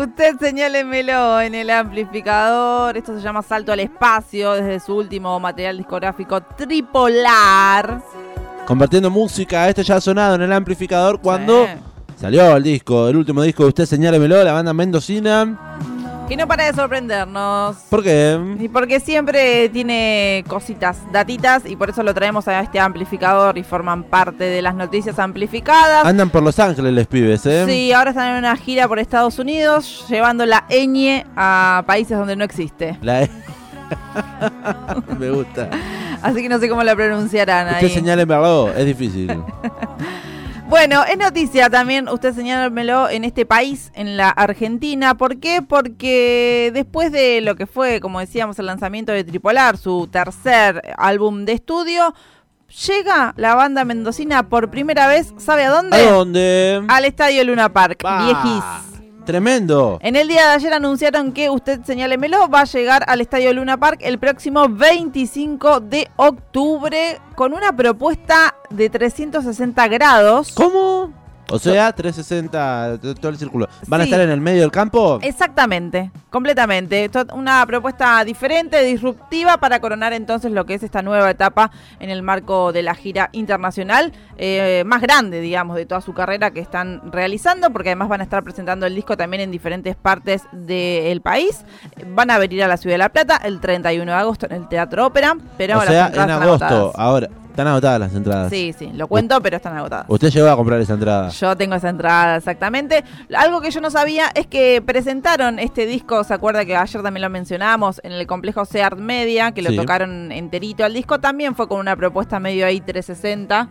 Usted señálemelo en el amplificador. Esto se llama Salto al Espacio desde su último material discográfico Tripolar. Compartiendo música, esto ya ha sonado en el amplificador cuando Sí. salió el disco, el último disco de Usted Señálemelo, la banda mendocina. Que no para de sorprendernos. ¿Por qué? Y porque siempre tiene cositas, datitas, y por eso lo traemos a este amplificador y forman parte de las noticias amplificadas. Andan por Los Ángeles les pibes, ¿eh? Sí, ahora están en una gira por Estados Unidos, llevando la ñ a países donde no existe. La E. Me gusta. Así que no sé cómo la pronunciarán Usted ahí. señálemelo, es difícil. Bueno, es noticia también, usted señálemelo, en este país, en la Argentina. ¿Por qué? Porque después de lo que fue, como decíamos, el lanzamiento de Tripolar, su tercer álbum de estudio, llega la banda mendocina por primera vez, ¿sabe a dónde? ¿A dónde? Al Estadio Luna Park, Va. viejis. Tremendo. En el día de ayer anunciaron que usted señálemelo va a llegar al Estadio Luna Park el próximo 25 de octubre con una propuesta de 360 grados. ¿Cómo? O sea, 360, t- todo el círculo. ¿Van a estar en el medio del campo? Exactamente, completamente. Esto- Una propuesta diferente, disruptiva para coronar entonces lo que es esta nueva etapa en el marco de la gira internacional eh, más grande, digamos, de toda su carrera que están realizando, porque además van a estar presentando el disco también en diferentes partes del país. Van a venir a la Ciudad de La Plata el 31 de agosto en el Teatro Ópera, pero o sea, en agosto. agotadas. Ahora, están agotadas las entradas. Sí, sí, lo cuento, pero están agotadas. Usted llegó a comprar esa entrada. Yo tengo esa entrada, exactamente. Algo que yo no sabía es que presentaron este disco, ¿se acuerda que ayer también lo mencionamos? En el complejo Seart Media, que lo Sí. tocaron enterito al disco, también fue con una propuesta medio ahí 360.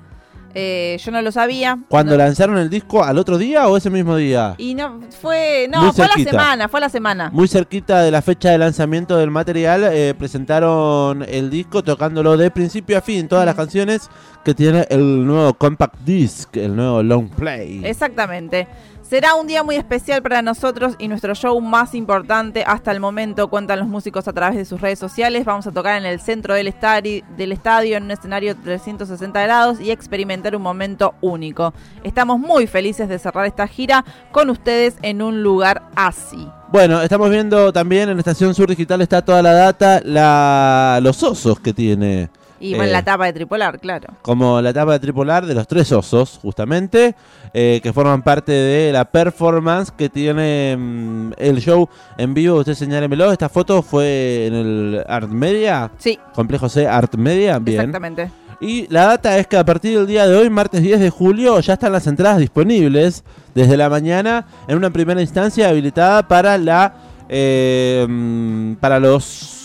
Eh, yo no lo sabía. ¿Cuando No- lanzaron el disco al otro día o ese mismo día? Y no, fue, no, Muy fue a la semana, fue a la semana. Muy cerquita de la fecha de lanzamiento del material, eh, presentaron el disco tocándolo de principio a fin, todas las canciones que tiene el nuevo compact disc, el nuevo long play. Exactamente. Será un día muy especial para nosotros y nuestro show más importante hasta el momento, cuentan los músicos a través de sus redes sociales. Vamos a tocar en el centro del, estadio en un escenario 360 grados y experimentar un momento único. Estamos muy felices de cerrar esta gira con ustedes en un lugar así. Bueno, estamos viendo también en Estación Sur Digital está toda la data, la, los osos que tiene. Y bueno, Eh. la tapa de tripolar, claro. como la etapa de tripolar de los tres osos, justamente, eh, que forman parte de la performance que tiene mm, el show en vivo. Usted señálemelo, esta foto fue en el Art Media, Sí, complejo C Art Media, bien. exactamente. Y la data es que a partir del día de hoy, martes 10 de julio, ya están las entradas disponibles desde la mañana en una primera instancia habilitada para la eh, mm, para los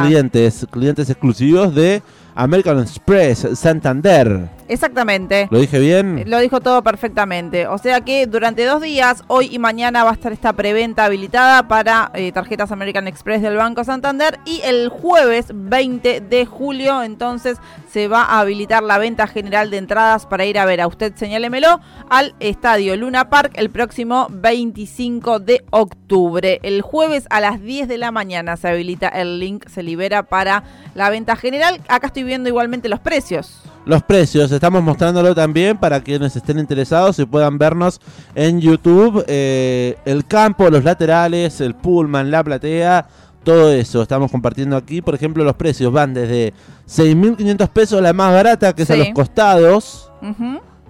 clientes clientes exclusivos de American Express Santander. Exactamente. ¿Lo dije bien? Lo dijo todo perfectamente. O sea que durante dos días, hoy y mañana, va a estar esta preventa habilitada para eh, tarjetas American Express del Banco Santander. Y el jueves 20 de julio, entonces, se va a habilitar la venta general de entradas para ir a ver a usted, señálemelo, al Estadio Luna Park el próximo 25 de octubre. El jueves a las 10 de la mañana se habilita el link, se libera para la venta general. Acá estoy viendo igualmente los precios. Los precios, estamos mostrándolo también para quienes estén interesados y puedan vernos en YouTube. eh, el campo, los laterales, el pullman, la platea, todo eso. Estamos compartiendo aquí, por ejemplo, los precios van desde 6.500 pesos, la más barata, que es a los costados.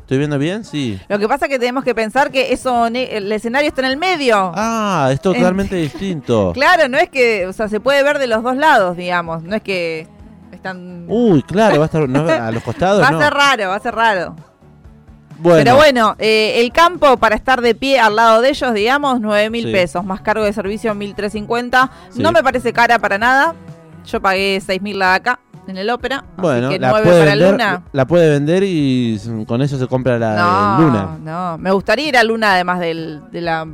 ¿Estoy viendo bien? Sí. Lo que pasa es que tenemos que pensar que eso el escenario está en el medio. Ah, es totalmente distinto. Claro, no es que, o sea, se puede ver de los dos lados, digamos. No es que están. Uy, claro, va a estar no, a los costados. va a no. ser raro, va a ser raro. Bueno, Pero bueno, eh, el campo para estar de pie al lado de ellos, digamos, 9 mil Sí. pesos, más cargo de servicio 1.350. Sí. No me parece cara para nada. Yo pagué 6 mil la de acá, en el ópera. bueno, así que la 9 puede, para vender, Luna. la puede vender y con eso se compra la No, de Luna. no. Me gustaría ir a Luna además del- de, la,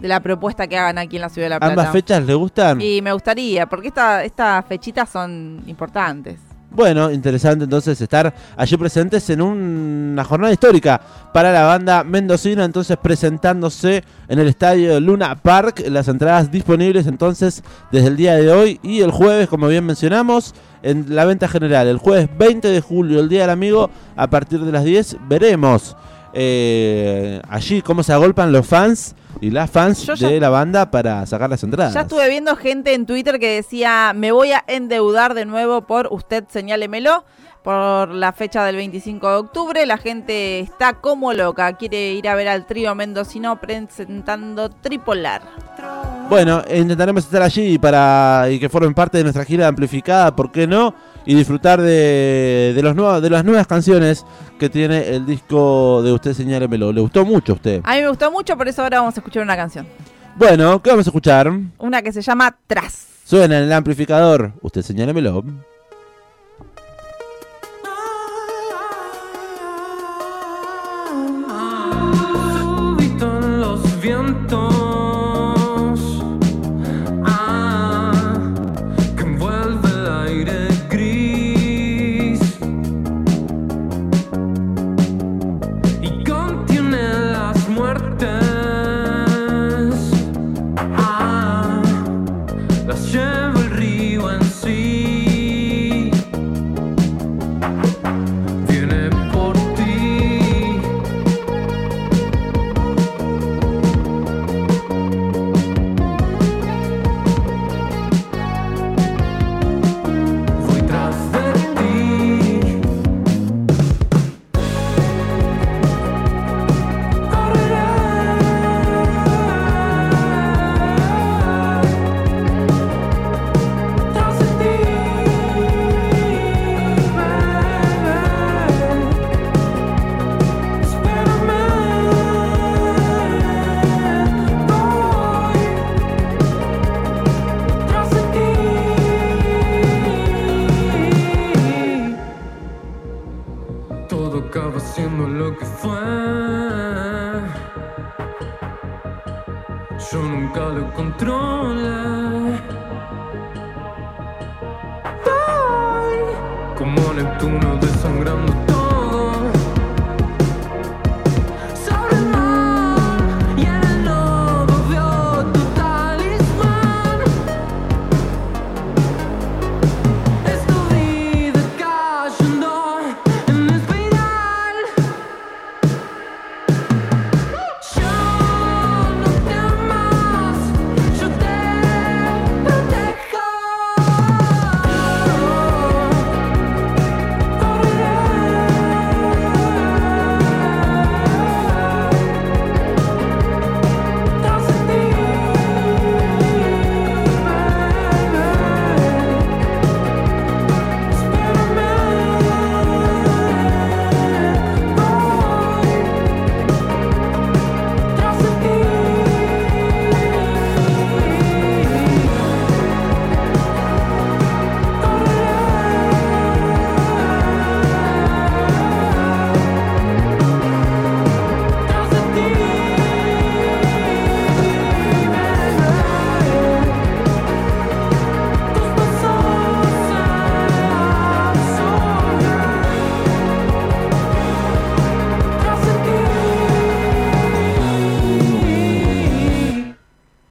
de la propuesta que hagan aquí en la Ciudad de La Plata. ¿Ambas fechas le gustan? Y me gustaría, porque esta- estas fechitas son importantes. Bueno, interesante entonces estar allí presentes en una jornada histórica para la banda mendocina, entonces presentándose en el estadio Luna Park, las entradas disponibles entonces desde el día de hoy y el jueves, como bien mencionamos, en la venta general, el jueves 20 de julio, el Día del Amigo, a partir de las 10, veremos eh, allí cómo se agolpan los fans y las fans Yo ya- de la banda para sacar las entradas. Ya estuve viendo gente en Twitter que decía, me voy a endeudar de nuevo por usted, señálemelo, por la fecha del 25 de octubre. La gente está como loca, quiere ir a ver al trío mendocino presentando Tripolar. Bueno, intentaremos estar allí para y que formen parte de nuestra gira amplificada, ¿por qué no? Y disfrutar de, de, los nuevos, de las nuevas canciones que tiene el disco de Usted Señálemelo. ¿Le gustó mucho a usted? A mí me gustó mucho, por eso ahora vamos a escuchar una canción. Bueno, ¿qué vamos a escuchar? Una que se llama Tras. Suena en el amplificador. Usted Señálemelo. Súbito en los vientos controlé. Voy como Neptuno desangrando todo.